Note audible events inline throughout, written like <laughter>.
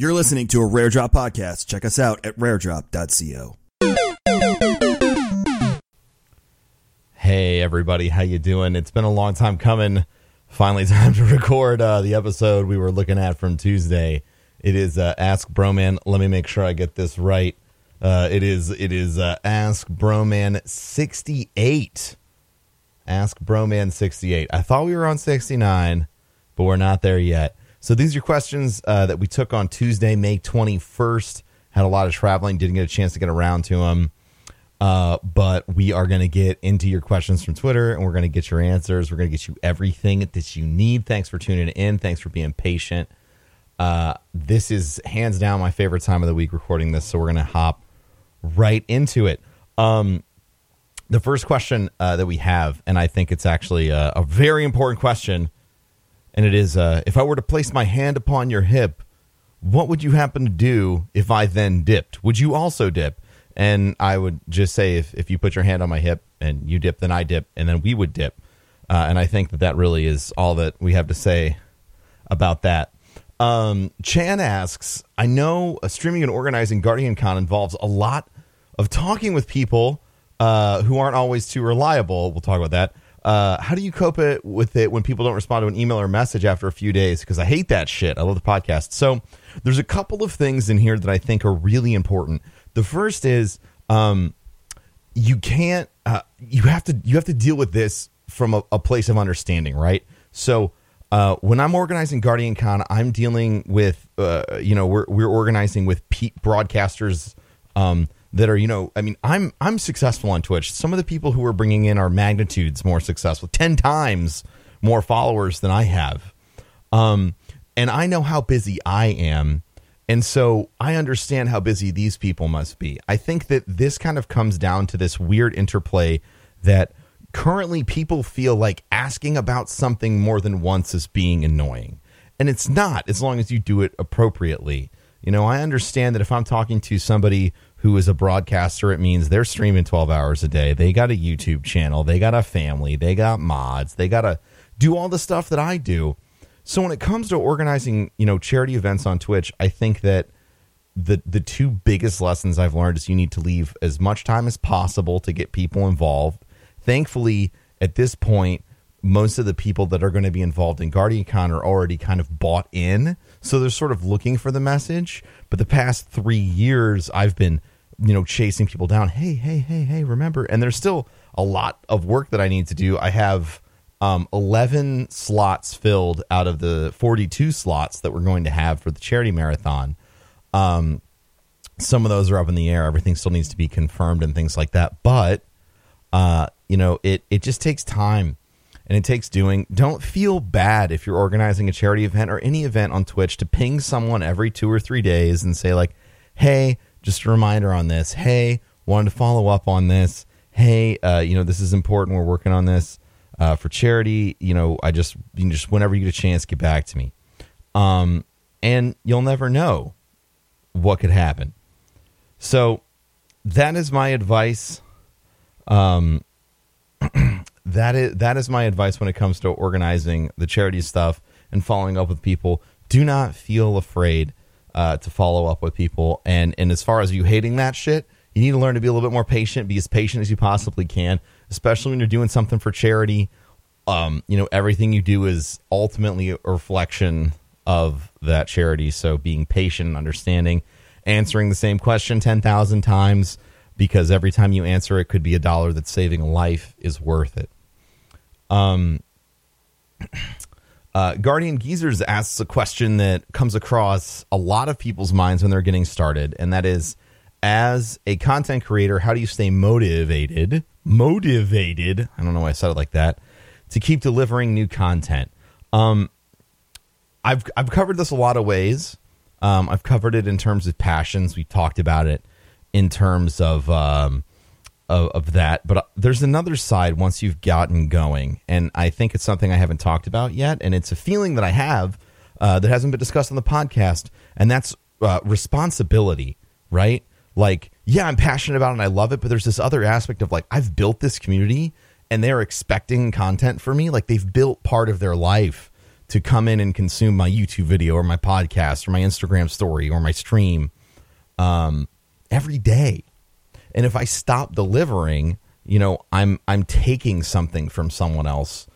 You're listening to a Rare Drop podcast. Check us out at raredrop.co. Hey everybody, how you doing? It's been a long time coming. Finally, <laughs> time to record uh, the episode we were looking at from Tuesday. It is uh, Ask Broman. Let me make sure I get this right. Uh, it is it is uh, Ask Broman sixty eight. Ask Broman sixty eight. I thought we were on sixty nine, but we're not there yet. So these are questions uh, that we took on Tuesday, May twenty first. Had a lot of traveling, didn't get a chance to get around to them. Uh, but we are going to get into your questions from Twitter and we're going to get your answers. We're going to get you everything that you need. Thanks for tuning in. Thanks for being patient. Uh, this is hands down my favorite time of the week recording this. So we're going to hop right into it. Um, the first question uh, that we have, and I think it's actually a, a very important question, and it is uh, if I were to place my hand upon your hip, what would you happen to do if I then dipped? Would you also dip? And I would just say if, if you put your hand on my hip and you dip, then I dip, and then we would dip. Uh, and I think that that really is all that we have to say about that. Um, Chan asks, I know streaming and organizing Guardian Con involves a lot of talking with people uh, who aren't always too reliable. We'll talk about that. Uh, how do you cope it with it when people don't respond to an email or message after a few days? Because I hate that shit. I love the podcast. So there's a couple of things in here that I think are really important. The first is um, you can't uh, you have to you have to deal with this from a, a place of understanding, right? So uh, when I'm organizing Guardian Con, I'm dealing with uh, you know we're we're organizing with pe- broadcasters um, that are you know I mean I'm I'm successful on Twitch. Some of the people who are bringing in are magnitudes more successful, ten times more followers than I have, um, and I know how busy I am. And so I understand how busy these people must be. I think that this kind of comes down to this weird interplay that currently people feel like asking about something more than once is being annoying. And it's not, as long as you do it appropriately. You know, I understand that if I'm talking to somebody who is a broadcaster, it means they're streaming 12 hours a day. They got a YouTube channel, they got a family, they got mods, they got to do all the stuff that I do. So when it comes to organizing, you know, charity events on Twitch, I think that the the two biggest lessons I've learned is you need to leave as much time as possible to get people involved. Thankfully, at this point, most of the people that are going to be involved in GuardianCon are already kind of bought in, so they're sort of looking for the message. But the past three years, I've been, you know, chasing people down. Hey, hey, hey, hey, remember? And there's still a lot of work that I need to do. I have um, 11 slots filled out of the 42 slots that we're going to have for the charity marathon. Um, some of those are up in the air. Everything still needs to be confirmed and things like that. But, uh, you know, it, it just takes time and it takes doing. Don't feel bad if you're organizing a charity event or any event on Twitch to ping someone every two or three days and say, like, hey, just a reminder on this. Hey, wanted to follow up on this. Hey, uh, you know, this is important. We're working on this uh, for charity. You know, I just you can just whenever you get a chance, get back to me. Um, and you'll never know what could happen. So that is my advice. Um, <clears throat> that is that is my advice when it comes to organizing the charity stuff and following up with people. Do not feel afraid uh, to follow up with people. And and as far as you hating that shit, you need to learn to be a little bit more patient. Be as patient as you possibly can especially when you're doing something for charity. Um, you know, everything you do is ultimately a reflection of that charity. So being patient and understanding, answering the same question 10,000 times because every time you answer it could be a dollar that's saving a life is worth it. Um, <clears throat> uh, Guardian Geezers asks a question that comes across a lot of people's minds when they're getting started, and that is as a content creator, how do you stay motivated motivated. I don't know why I said it like that to keep delivering new content. Um, I've I've covered this a lot of ways. Um, I've covered it in terms of passions. We've talked about it in terms of, um, of of that. But there's another side once you've gotten going, and I think it's something I haven't talked about yet, and it's a feeling that I have uh, that hasn't been discussed on the podcast, and that's uh, responsibility. Right? Like yeah, I'm passionate about it and I love it, but there's this other aspect of like I've built this community and they're expecting content for me. Like they've built part of their life to come in and consume my YouTube video or my podcast or my Instagram story or my stream um, every day. And if I stop delivering, you know, I'm I'm taking something from someone else.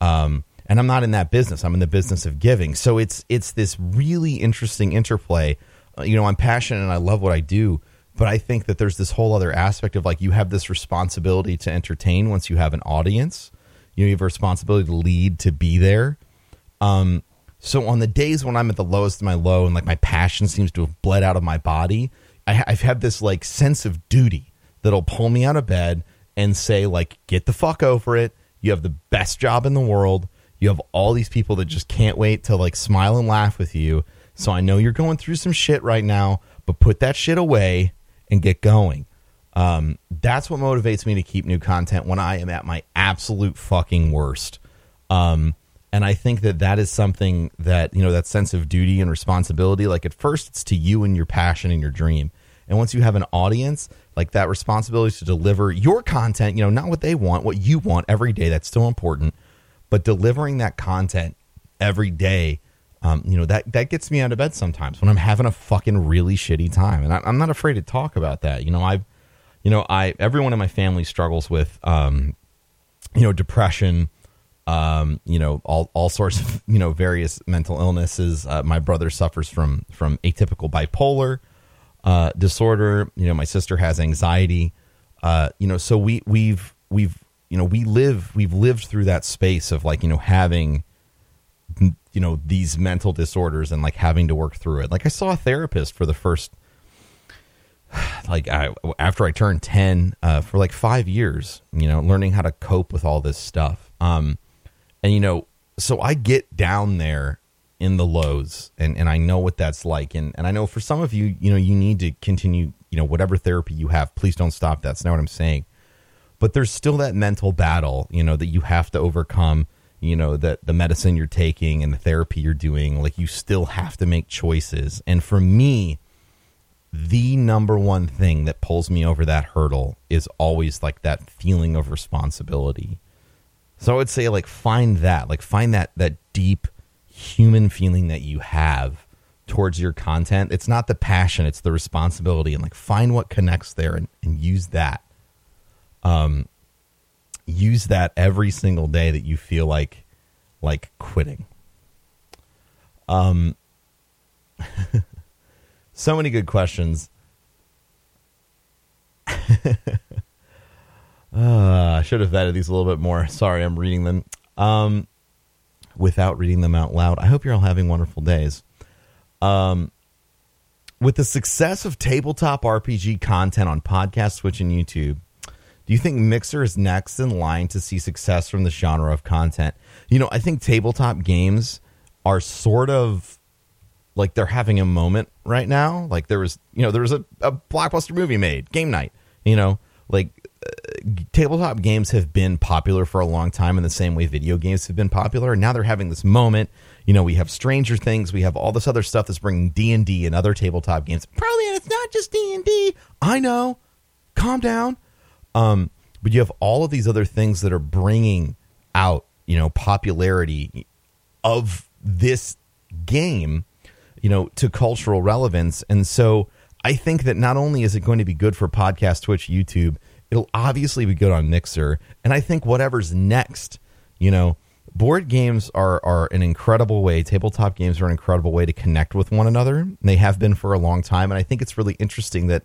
Um, and I'm not in that business. I'm in the business of giving. So it's it's this really interesting interplay. Uh, you know, I'm passionate and I love what I do, but I think that there's this whole other aspect of like you have this responsibility to entertain once you have an audience. You know, you have a responsibility to lead, to be there. Um, so on the days when I'm at the lowest of my low and like my passion seems to have bled out of my body, I, I've had this like sense of duty that'll pull me out of bed and say like, get the fuck over it. You have the best job in the world. You have all these people that just can't wait to like smile and laugh with you. So I know you're going through some shit right now, but put that shit away and get going. Um, that's what motivates me to keep new content when I am at my absolute fucking worst. Um, and I think that that is something that, you know, that sense of duty and responsibility, like at first it's to you and your passion and your dream. And once you have an audience, like that responsibility to deliver your content, you know, not what they want, what you want every day, that's still important, but delivering that content every day, um, you know, that, that gets me out of bed sometimes when I'm having a fucking really shitty time. And I, I'm not afraid to talk about that. You know, I've, you know, I, everyone in my family struggles with, um, you know, depression, um, you know, all, all sorts of, <laughs> you know, various mental illnesses. Uh, my brother suffers from, from atypical bipolar, uh, disorder. You know, my sister has anxiety. Uh, you know, so we, we've, we've, you know, we live, we've lived through that space of like, you know, having, you know, these mental disorders and like having to work through it. Like I saw a therapist for the first, <sighs> like I, after I turned 10, uh, for like five years, you know, learning how to cope with all this stuff. Um, and you know, so I get down there in the lows and, and I know what that's like. And, and I know for some of you, you know, you need to continue, you know, whatever therapy you have, please don't stop. That's not what I'm saying. But there's still that mental battle, you know, that you have to overcome, you know, that the medicine you're taking and the therapy you're doing, like you still have to make choices. And for me, the number one thing that pulls me over that hurdle is always like that feeling of responsibility so I would say like find that, like find that that deep human feeling that you have towards your content. It's not the passion, it's the responsibility and like find what connects there and, and use that. Um use that every single day that you feel like like quitting. Um <laughs> so many good questions. <laughs> Uh, I should have vetted these a little bit more. Sorry, I'm reading them um, without reading them out loud. I hope you're all having wonderful days. Um, with the success of tabletop RPG content on podcast, Twitch, and YouTube, do you think Mixer is next in line to see success from the genre of content? You know, I think tabletop games are sort of like they're having a moment right now. Like there was, you know, there was a, a blockbuster movie made, Game Night. You know, like tabletop games have been popular for a long time in the same way video games have been popular. And now they're having this moment. You know we have stranger things. We have all this other stuff that's bringing d&d and other tabletop games. Probably and it's not just d&d i know. Calm down. Um, but you have all of these other things that are bringing out you know popularity of this game you know to cultural relevance. And so i think that not only is it going to be good for podcast twitch youtube It'll obviously be good on Mixer, and I think whatever's next, you know, board games are are an incredible way. Tabletop games are an incredible way to connect with one another. They have been for a long time, and I think it's really interesting that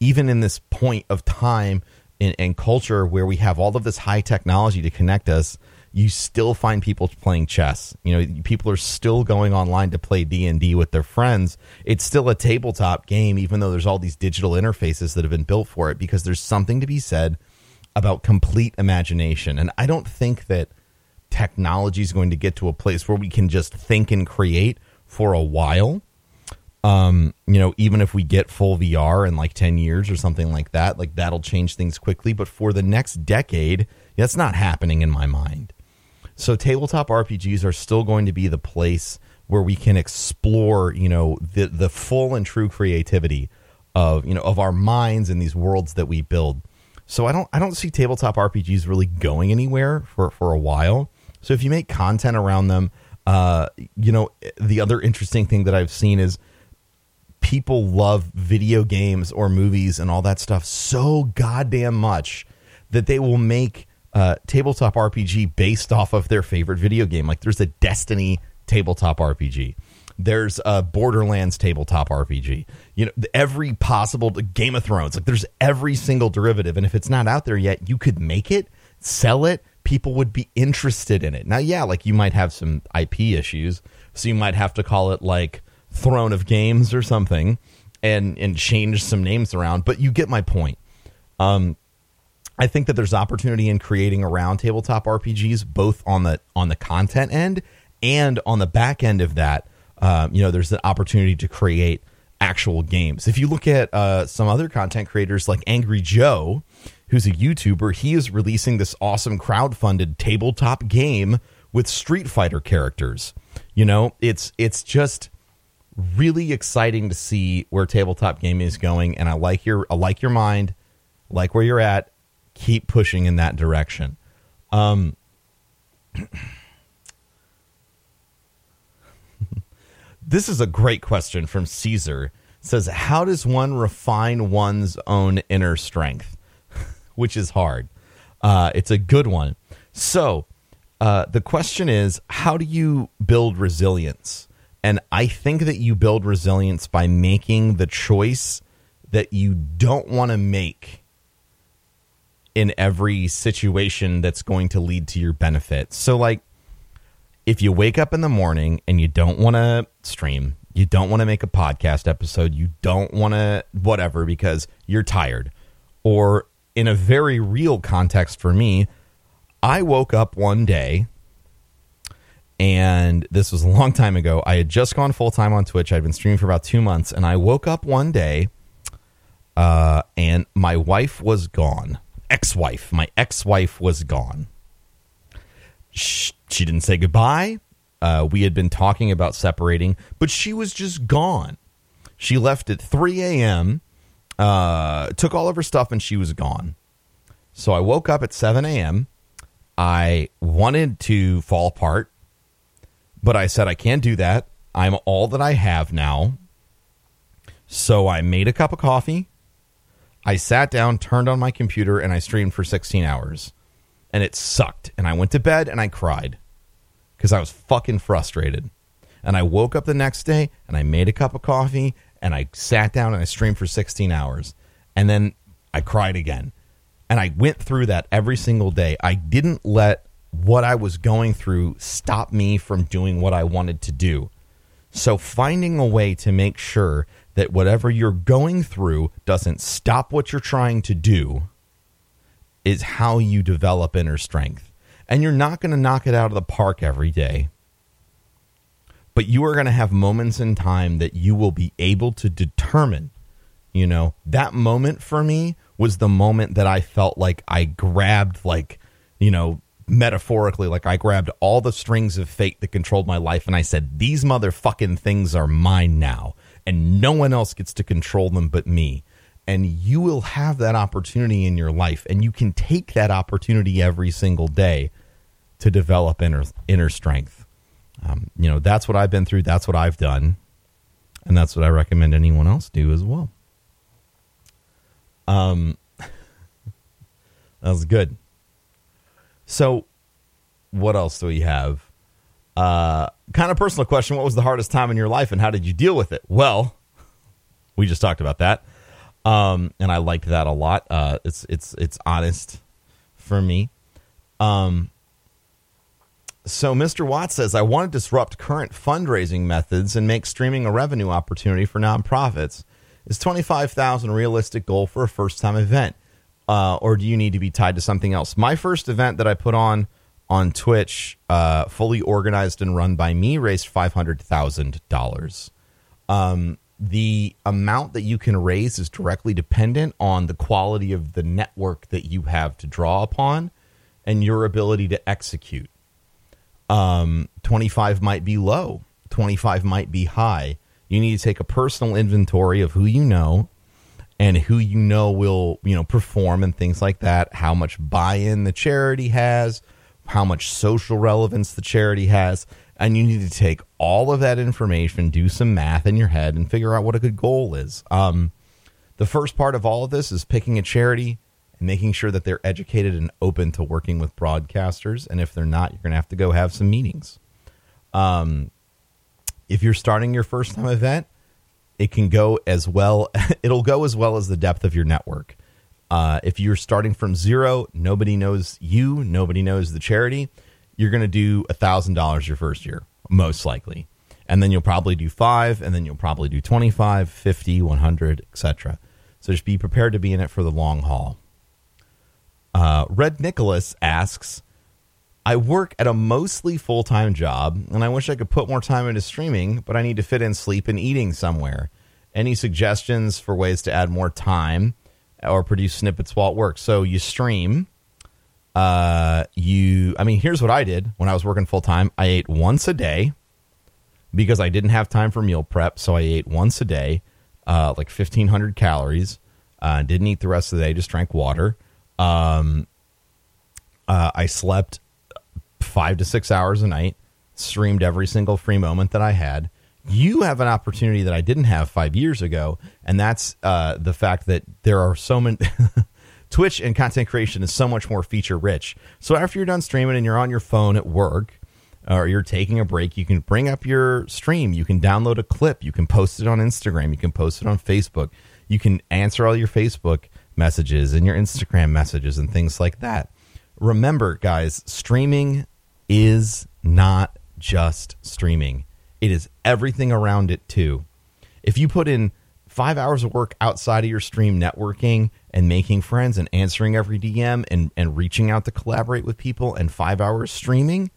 even in this point of time and culture where we have all of this high technology to connect us, you still find people playing chess. You know, people are still going online to play D and D with their friends. It's still a tabletop game, even though there's all these digital interfaces that have been built for it. Because there's something to be said about complete imagination, and I don't think that technology is going to get to a place where we can just think and create for a while. Um, you know, even if we get full VR in like 10 years or something like that, like that'll change things quickly. But for the next decade, that's not happening in my mind. So tabletop RPGs are still going to be the place where we can explore, you know, the the full and true creativity of, you know, of our minds and these worlds that we build. So I don't I don't see tabletop RPGs really going anywhere for for a while. So if you make content around them, Uh, you know, the other interesting thing that I've seen is people love video games or movies and all that stuff so goddamn much that they will make uh, tabletop RPG based off of their favorite video game. Like there's a Destiny tabletop RPG. There's a Borderlands tabletop RPG. You know, every possible Game of Thrones. Like there's every single derivative, and if it's not out there yet, you could make it, sell it. People would be interested in it. Now, yeah, like you might have some IP issues, so you might have to call it like Throne of Games or something, and and change some names around. But you get my point. Um, I think that there's opportunity in creating around tabletop RPGs, both on the on the content end and on the back end of that um, you know, there's an opportunity to create actual games. If you look at uh, some other content creators like Angry Joe, who's a YouTuber, he is releasing this awesome crowd-funded tabletop game with Street Fighter characters. You know, it's it's just really exciting to see where tabletop gaming is going, and I like your I like your mind, like where you're at. Keep pushing in that direction. Um, <laughs> This is a great question from Caesar. It says, How does one refine one's own inner strength? <laughs> Which is hard. Uh, it's a good one. So, uh, the question is, how do you build resilience? And I think that you build resilience by making the choice that you don't want to make in every situation that's going to lead to your benefit. So, like, if you wake up in the morning and you don't want to stream, you don't want to make a podcast episode, you don't want to whatever because you're tired, or in a very real context for me, I woke up one day and this was a long time ago. I had just gone full time on Twitch. I'd been streaming for about two months, and I woke up one day uh, and my wife was gone. Ex wife. My ex wife was gone she, she didn't say goodbye. Uh, we had been talking about separating, but she was just gone. She left at 3 a.m., uh, took all of her stuff, and she was gone. So I woke up at 7 a.m. I wanted to fall apart, but I said, I can't do that. I'm all that I have now. So I made a cup of coffee. I sat down, turned on my computer, and I streamed for 16 hours and it sucked. And I went to bed and I cried because I was fucking frustrated. And I woke up the next day and I made a cup of coffee and I sat down and I streamed for 16 hours. And then I cried again. And I went through that every single day. I didn't let what I was going through stop me from doing what I wanted to do. So finding a way to make sure that whatever you're going through doesn't stop what you're trying to do is how you develop inner strength. And you're not going to knock it out of the park every day. But you are going to have moments in time that you will be able to determine. You know, that moment for me was the moment that I felt like I grabbed, like, you know, metaphorically, like I grabbed all the strings of fate that controlled my life and I said, These motherfucking things are mine now. And no one else gets to control them but me. And you will have that opportunity in your life and you can take that opportunity every single day to develop inner inner strength. Um, you know that's what i've been through that's what i've done and that's what i recommend anyone else do as well. Um <laughs> that was good. So what else do we have uh kind of personal question what was the hardest time in your life and how did you deal with it well we just talked about that um, and I liked that a lot. Uh, it's it's it's honest for me. Um, so Mr. Watts says, I want to disrupt current fundraising methods and make streaming a revenue opportunity for nonprofits. Is twenty five thousand a realistic goal for a first time event, uh, or do you need to be tied to something else? My first event that I put on on Twitch, uh, fully organized and run by me, raised five hundred thousand dollars. Um, the amount that you can raise is directly dependent on the quality of the network that you have to draw upon and your ability to execute. Um, 25 might be low, 25 might be high. You need to take a personal inventory of who you know and who you know will, you know, perform and things like that, how much buy-in the charity has, how much social relevance the charity has, And you need to take all of that information, do some math in your head, and figure out what a good goal is. Um, the first part of all of this is picking a charity and making sure that they're educated and open to working with broadcasters. And if they're not, you're going to have to go have some meetings. Um, if you're starting your first time event, it can go as well. <laughs> It'll go as well as the depth of your network. Uh, if you're starting from zero, nobody knows you, nobody knows the charity. You're going to do a thousand dollars your first year, most likely, and then you'll probably do five, and then you'll probably do 25, 50, 100, etc. So just be prepared to be in it for the long haul. Uh, Red Nicholas asks, I work at a mostly full time job, and I wish I could put more time into streaming, but I need to fit in sleep and eating somewhere. Any suggestions for ways to add more time or produce snippets while at work? So you stream. Uh, you, I mean, here's what I did when I was working full time. I ate once a day because I didn't have time for meal prep, so I ate once a day, uh, like 1,500 calories. Uh, didn't eat the rest of the day, just drank water. Um, uh, I slept five to six hours a night, streamed every single free moment that I had. You have an opportunity that I didn't have five years ago, and that's uh, the fact that there are so many. <laughs> Twitch and content creation is so much more feature rich. So after you're done streaming and you're on your phone at work, or you're taking a break, you can bring up your stream. You can download a clip. You can post it on Instagram. You can post it on Facebook. You can answer all your Facebook messages and your Instagram messages and things like that. Remember, guys, streaming is not just streaming, it is everything around it, too. If you put in five hours of work outside of your stream networking and making friends and answering every DM and, and reaching out to collaborate with people and five hours streaming,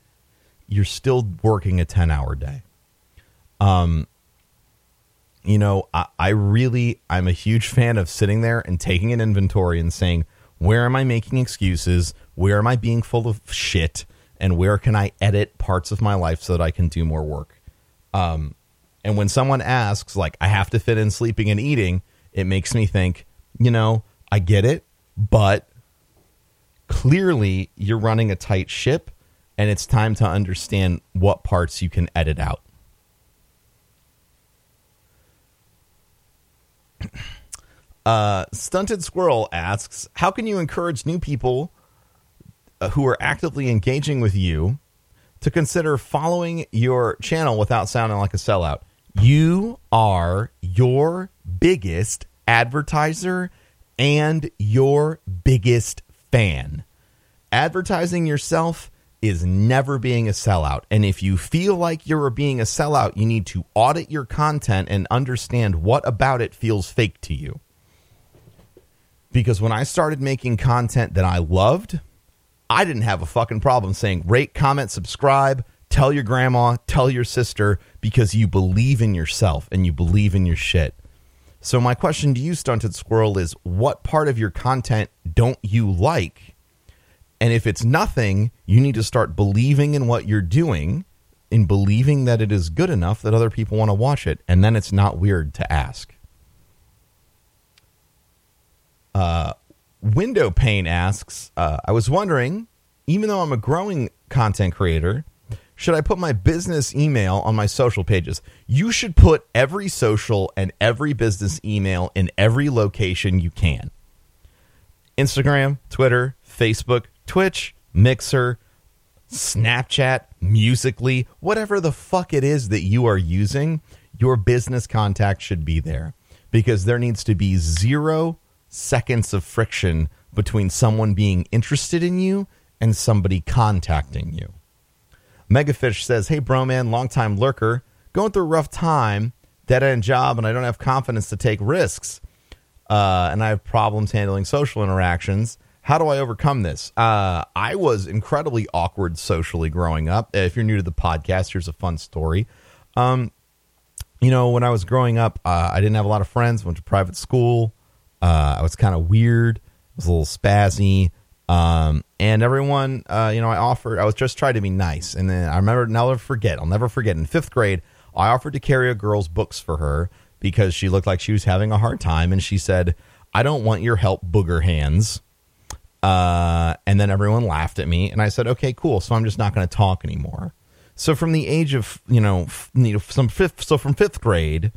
you're still working a 10 hour day. Um, you know, I, I really, I'm a huge fan of sitting there and taking an inventory and saying, where am I making excuses? Where am I being full of shit? And where can I edit parts of my life so that I can do more work? Um, and when someone asks, like, I have to fit in sleeping and eating, it makes me think, you know, I get it, but clearly you're running a tight ship and it's time to understand what parts you can edit out. <clears throat> Uh, Stunted Squirrel asks, "How can you encourage new people uh, who are actively engaging with you to consider following your channel without sounding like a sellout? You are your biggest advertiser and your biggest fan. Advertising yourself." is never being a sellout. And if you feel like you're being a sellout, you need to audit your content and understand what about it feels fake to you. Because when I started making content that I loved, I didn't have a fucking problem saying rate, comment, subscribe, tell your grandma, tell your sister, because you believe in yourself and you believe in your shit. So, my question to you, Stunted Squirrel, is what part of your content don't you like? And if it's nothing, you need to start believing in what you're doing, in believing that it is good enough that other people want to watch it. And then it's not weird to ask. Uh, Window Pane asks uh, I was wondering, even though I'm a growing content creator, should I put my business email on my social pages? You should put every social and every business email in every location you can Instagram, Twitter, Facebook, Twitch, Mixer, Snapchat, Musically, whatever the fuck it is that you are using, your business contact should be there because there needs to be zero seconds of friction between someone being interested in you and somebody contacting you. Megafish says, Hey, bro, man, longtime lurker, going through a rough time, dead end job, and I don't have confidence to take risks. Uh, and I have problems handling social interactions. How do I overcome this? Uh, I was incredibly awkward socially growing up. If you're new to the podcast, here's a fun story. Um, you know, when I was growing up, uh, I didn't have a lot of friends. Went to private school. Uh, I was kind of weird. I was a little spazzy. Um, and everyone, uh, you know, I offered. I was just trying to be nice. And then I remember. I'll never forget. I'll never forget. In fifth grade, I offered to carry a girl's books for her because she looked like she was having a hard time, and she said, "I don't want your help, booger hands." Uh, and then everyone laughed at me, and I said, okay, cool. So I'm just not going to talk anymore. So from the age of you know, f- you know some fifth, so from fifth grade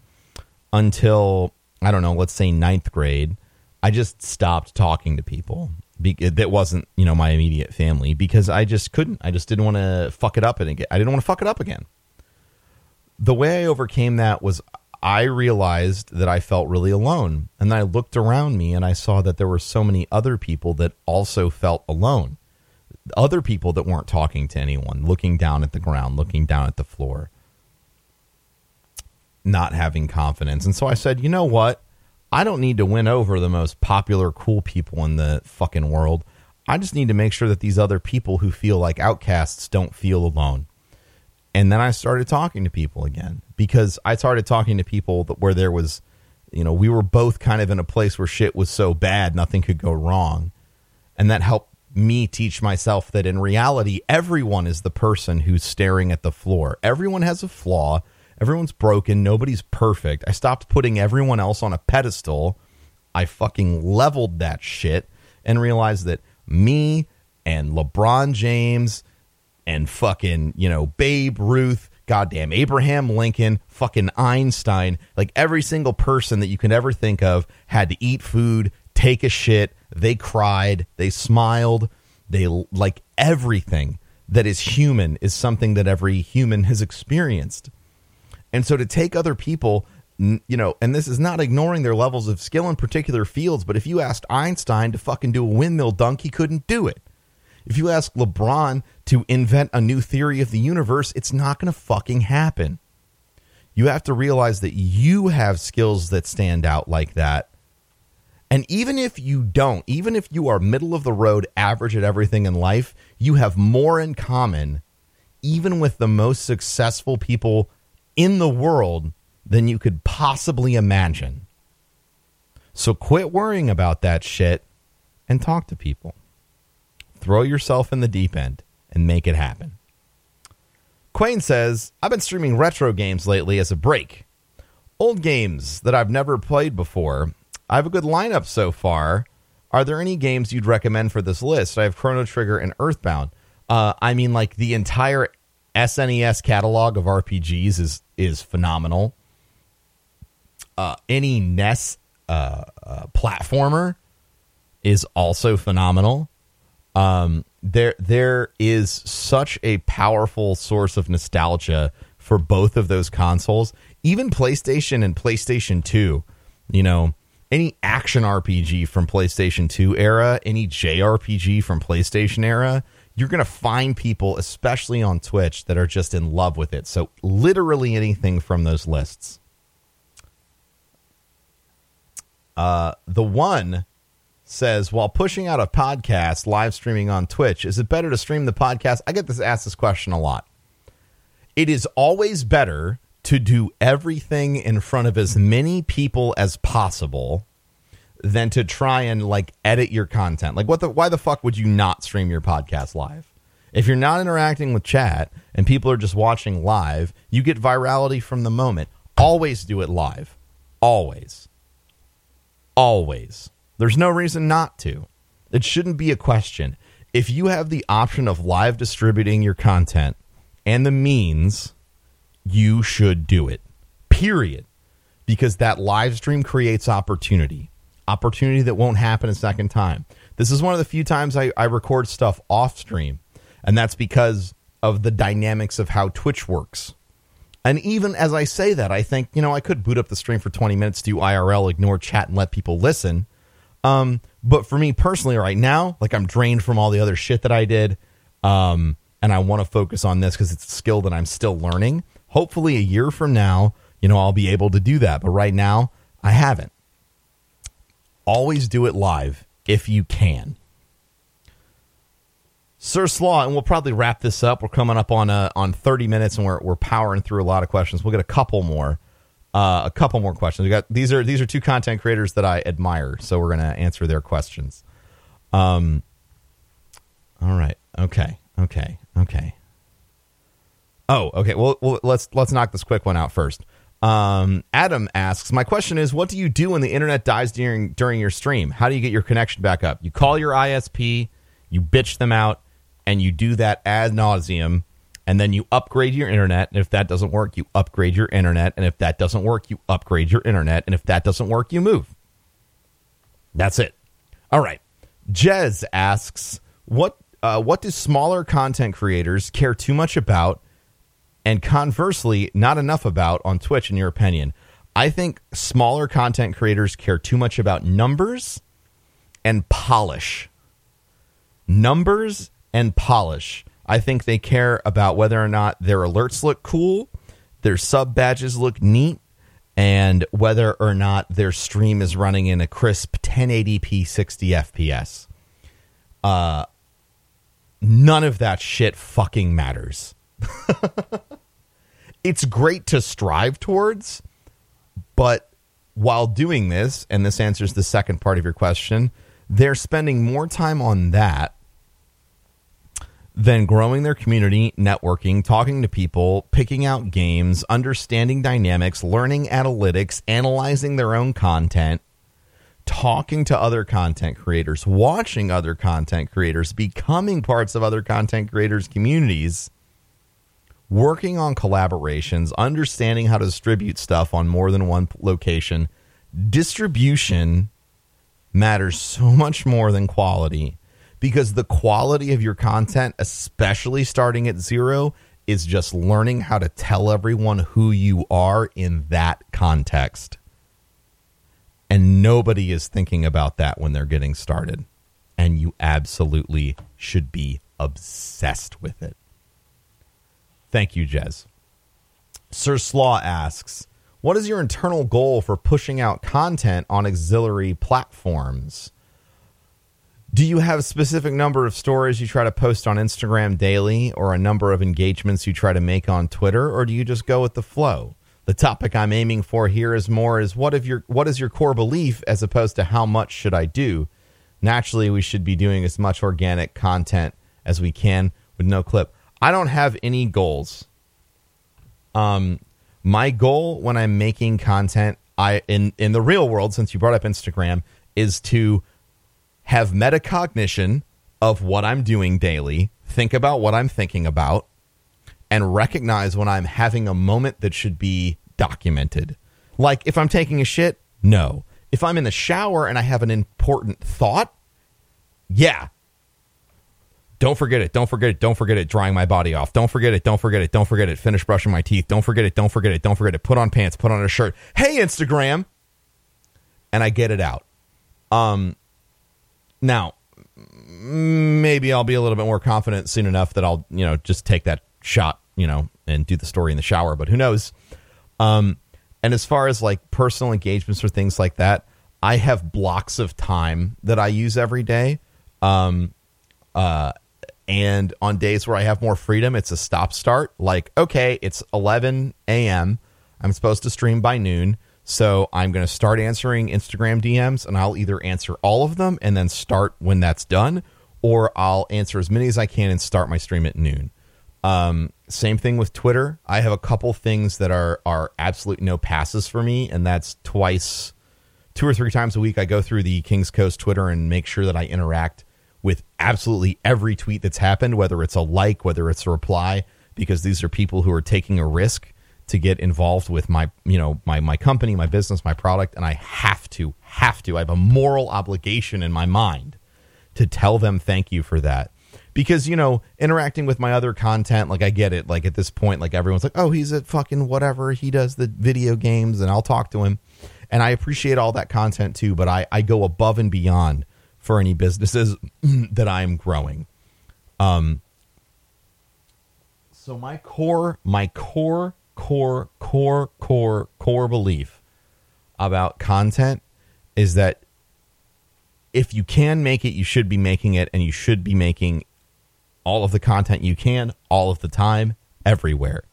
until I don't know, let's say ninth grade, I just stopped talking to people be- that wasn't you know my immediate family because I just couldn't. I just didn't want to fuck it up and again. I didn't want to fuck it up again. The way I overcame that was I realized that I felt really alone, and then I looked around me and I saw that there were so many other people that also felt alone. Other people that weren't talking to anyone, looking down at the ground, looking down at the floor, not having confidence. And so I said, you know what? I don't need to win over the most popular, cool people in the fucking world. I just need to make sure that these other people who feel like outcasts don't feel alone. And then I started talking to people again because I started talking to people that, where there was, you know, we were both kind of in a place where shit was so bad, nothing could go wrong. And that helped me teach myself that in reality, everyone is the person who's staring at the floor. Everyone has a flaw Everyone's broken. Nobody's perfect. I stopped putting everyone else on a pedestal. I fucking leveled that shit and realized that me and LeBron James and fucking, you know, Babe Ruth, goddamn Abraham Lincoln, fucking Einstein, like every single person that you can ever think of had to eat food, take a shit, they cried, they smiled, they like everything that is human is something that every human has <laughs> experienced. And so to take other people, you know, and this is not ignoring their levels of skill in particular fields, but if you asked Einstein to fucking do a windmill dunk, he couldn't do it. If you ask LeBron to invent a new theory of the universe, it's not going to fucking happen. You have to realize that you have skills that stand out like that. And even if you don't, even if you are middle of the road, average at everything in life, you have more in common, even with the most successful people in the world than you could possibly imagine. So quit worrying about that shit and talk to people. Throw yourself in the deep end and make it happen. Quayne says, I've been streaming retro games lately as a break. Old games that I've never played before. I have a good lineup so far. Are there any games you'd recommend for this list? I have Chrono Trigger and Earthbound. Uh, I mean, like the entire SNES catalog of RPGs is is phenomenal. Uh, any NES uh, uh, platformer is also phenomenal. Um, there there is such a powerful source of nostalgia for both of those consoles. Even PlayStation and PlayStation Two, you know, any action RPG from PlayStation 2 era, any JRPG from PlayStation era, you're going to find people, especially on Twitch, that are just in love with it. So, literally anything from those lists. Uh, the one says, while pushing out a podcast, live streaming on Twitch, is it better to stream the podcast? I get this asked this question a lot. It is always better to do everything in front of as many people as possible than to try and like edit your content. Like what the why the fuck would you not stream your podcast live? If you're not interacting with chat and people are just watching live, you get virality from the moment. Always do it live. Always. Always. There's no reason not to. It shouldn't be a question. If you have the option of live distributing your content and the means, you should do it. Period. Because that live stream creates opportunity opportunity that won't happen a second time. This is one of the few times I, I record stuff off stream, and that's because of the dynamics of how Twitch works. And even as I say that, I think, you know, I could boot up the stream for 20 minutes, do IRL, ignore chat, and let people listen. Um, but for me personally, right now, like I'm drained from all the other shit that I did. Um, and I want to focus on this because it's a skill that I'm still learning. Hopefully, a year from now, you know, I'll be able to do that. But right now, I haven't always do it live if you can. Sir Slaw, and we'll probably wrap this up. We're coming up on uh, on 30 minutes, and we're we're powering through a lot of questions. We'll get a couple more, uh, a couple more questions. We got these are these are two content creators that I admire, so we're gonna answer their questions. Um. All right. Okay. Okay. Okay. Oh, okay. Well, well, let's let's knock this quick one out first. Um, Adam asks, "My question is, what do you do when the internet dies during during your stream? How do you get your connection back up? You call your ISP, you bitch them out, and you do that ad nauseum And then you upgrade your internet. And if that doesn't work, you upgrade your internet. And if that doesn't work, you upgrade your internet. And if that doesn't work, you move. That's it. All right. Jez asks, what uh, what do smaller content creators care too much about, and conversely, not enough about on Twitch? In your opinion, I think smaller content creators care too much about numbers and polish. Numbers and polish. I think they care about whether or not their alerts look cool, their sub badges look neat, and whether or not their stream is running in a crisp 1080p 60 FPS. Uh, none of that shit fucking matters. <laughs> it's great to strive towards, but while doing this, and this answers the second part of your question, they're spending more time on that than growing their community, networking, talking to people, picking out games, understanding dynamics, learning analytics, analyzing their own content, talking to other content creators, watching other content creators, becoming parts of other content creators' communities, working on collaborations, understanding how to distribute stuff on more than one location. Distribution matters so much more than quality because the quality of your content, especially starting at zero, is just learning how to tell everyone who you are in that context. And nobody is thinking about that when they're getting started. And you absolutely should be obsessed with it. Thank you, Jez. Sir Slaw asks, What is your internal goal for pushing out content on auxiliary platforms? Do you have a specific number of stories you try to post on Instagram daily or a number of engagements you try to make on Twitter, or do you just go with the flow? The topic I'm aiming for here is more is what of your what is your core belief as opposed to how much should I do? Naturally, we should be doing as much organic content as we can with no clip. I don't have any goals. Um my goal when I'm making content, I in in the real world since you brought up Instagram is to have metacognition of what I'm doing daily, think about what I'm thinking about, and recognize when I'm having a moment that should be documented. Like if I'm taking a shit, no. If I'm in the shower and I have an important thought, yeah. Don't forget it. Don't forget it. Don't forget it. Drying my body off. Don't forget it. Don't forget it. Don't forget it. Finish brushing my teeth. Don't forget it. Don't forget it. Don't forget it. Put on pants. Put on a shirt. Hey, Instagram. And I get it out. Um, now, maybe I'll be a little bit more confident soon enough that I'll, you know, just take that shot, you know, and do the story in the shower, but who knows? Um, and as far as like personal engagements or things like that, I have blocks of time that I use every day. Um, uh, and on days where I have more freedom, it's a stop start. Like, okay, it's 11 a.m. I'm supposed to stream by noon. So I'm going to start answering Instagram DMs and I'll either answer all of them and then start when that's done, or I'll answer as many as I can and start my stream at noon. Um, same thing with Twitter. I have a couple things that are are absolute no passes for me, and that's twice, two or three times a week. I go through the Kings Coast Twitter and make sure that I interact with absolutely every tweet that's happened, whether it's a like, whether it's a reply, because these are people who are taking a risk to get involved with my you know my my company my business my product and i have to have to i have a moral obligation in my mind to tell them thank you for that. Because you know interacting with my other content like i get it. Like at this point like everyone's like oh he's a fucking whatever. He does the video games and i'll talk to him. And i appreciate all that content too but i i go above and beyond for any businesses <clears throat> that i'm growing um so my core my core core, core, core, core belief about content is that if you can make it, you should be making it, and you should be making all of the content you can, all of the time, everywhere.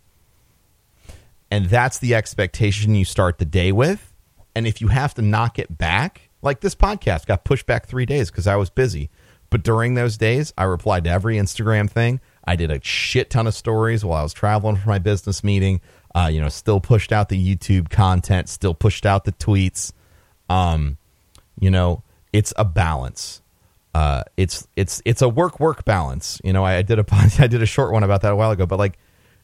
And that's the expectation you start the day with. And if you have to knock it back, like this podcast got pushed back three days because I was busy. But during those days, I replied to every Instagram thing. I did a shit ton of stories while I was traveling for my business meeting. Uh, you know, still pushed out the YouTube content, still pushed out the tweets. Um, you know, it's a balance. uh, it's it's it's a work work balance. You know, I, I did a <laughs> I did a short one about that a while ago, but like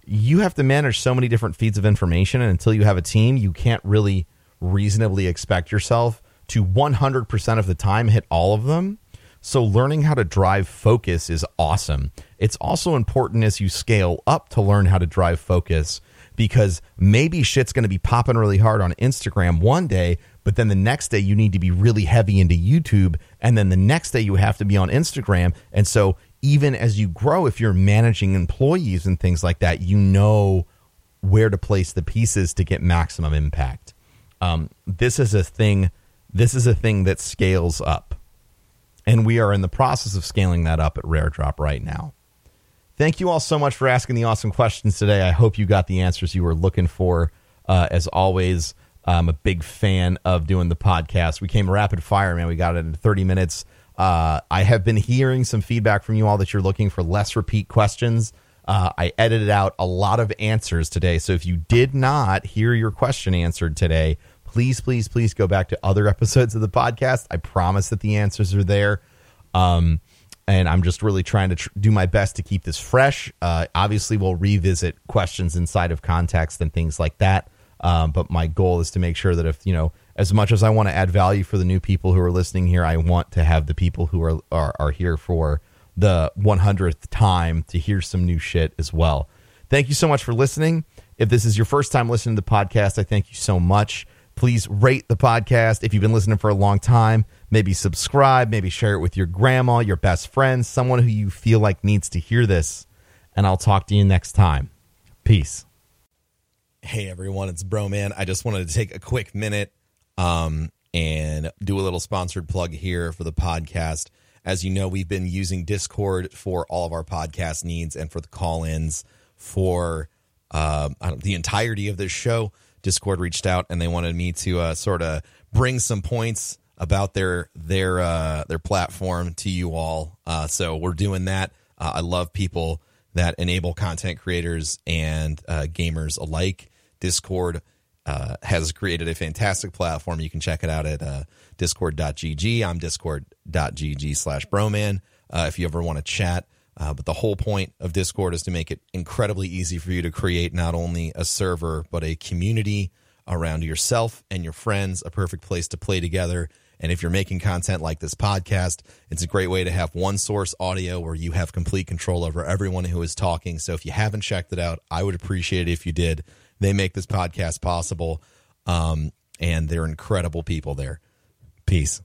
you have to manage so many different feeds of information, and until you have a team, you can't really reasonably expect yourself to 100% of the time hit all of them. So, learning how to drive focus is awesome. It's also important as you scale up to learn how to drive focus because maybe shit's going to be popping really hard on Instagram one day, but then the next day you need to be really heavy into YouTube. And then the next day you have to be on Instagram. And so, even as you grow, if you're managing employees and things like that, you know where to place the pieces to get maximum impact. Um, this is a thing. This is a thing that scales up, and we are in the process of scaling that up at Rare Drop right now. Thank you all so much for asking the awesome questions today. I hope you got the answers you were looking for. Uh, as always, I'm a big fan of doing the podcast. We came rapid fire, man. We got it in 30 minutes. Uh, I have been hearing some feedback from you all that you're looking for less repeat questions. Uh, I edited out a lot of answers today. So if you did not hear your question answered today, please, please, please go back to other <laughs> episodes of the podcast. I promise that the answers are there. Um, and I'm just really trying to tr- do my best to keep this fresh. Uh, obviously, we'll revisit questions inside of context and things like that. Um, but my goal is to make sure that if you know, as much as I want to add value for the new people who are listening here, I want to have the people who are are, are here for the 100th time to hear some new shit as well. Thank you so much for listening. If this is your first time listening to the podcast, I thank you so much. Please rate the podcast. If you've been listening for a long time, maybe subscribe, maybe share it with your grandma, your best friend, someone who you feel like needs to hear this. And I'll talk to you next time. Peace. Hey everyone, it's Broman. I just wanted to take a quick minute um, and do a little sponsored plug here for the podcast. As you know, we've been using Discord for all of our podcast needs and for the call ins for uh, the entirety of this show. Discord reached out and they wanted me to uh, sort of bring some points about their their uh, their platform to you all. Uh, so we're doing that. Uh, I love people that enable content creators and uh, gamers alike. Discord uh, has created a fantastic platform. You can check it out at uh, discord.gg. I'm discord.gg slash broman if you ever want to chat. Uh, but the whole point of Discord is to make it incredibly easy for you to create not only a server, but a community around yourself and your friends, a perfect place to play together. And if you're making content like this podcast, it's a great way to have one source audio where you have complete control over everyone who is talking. So if you haven't checked it out, I would appreciate it if you did. They make this podcast possible, um, and they're incredible people there. Peace.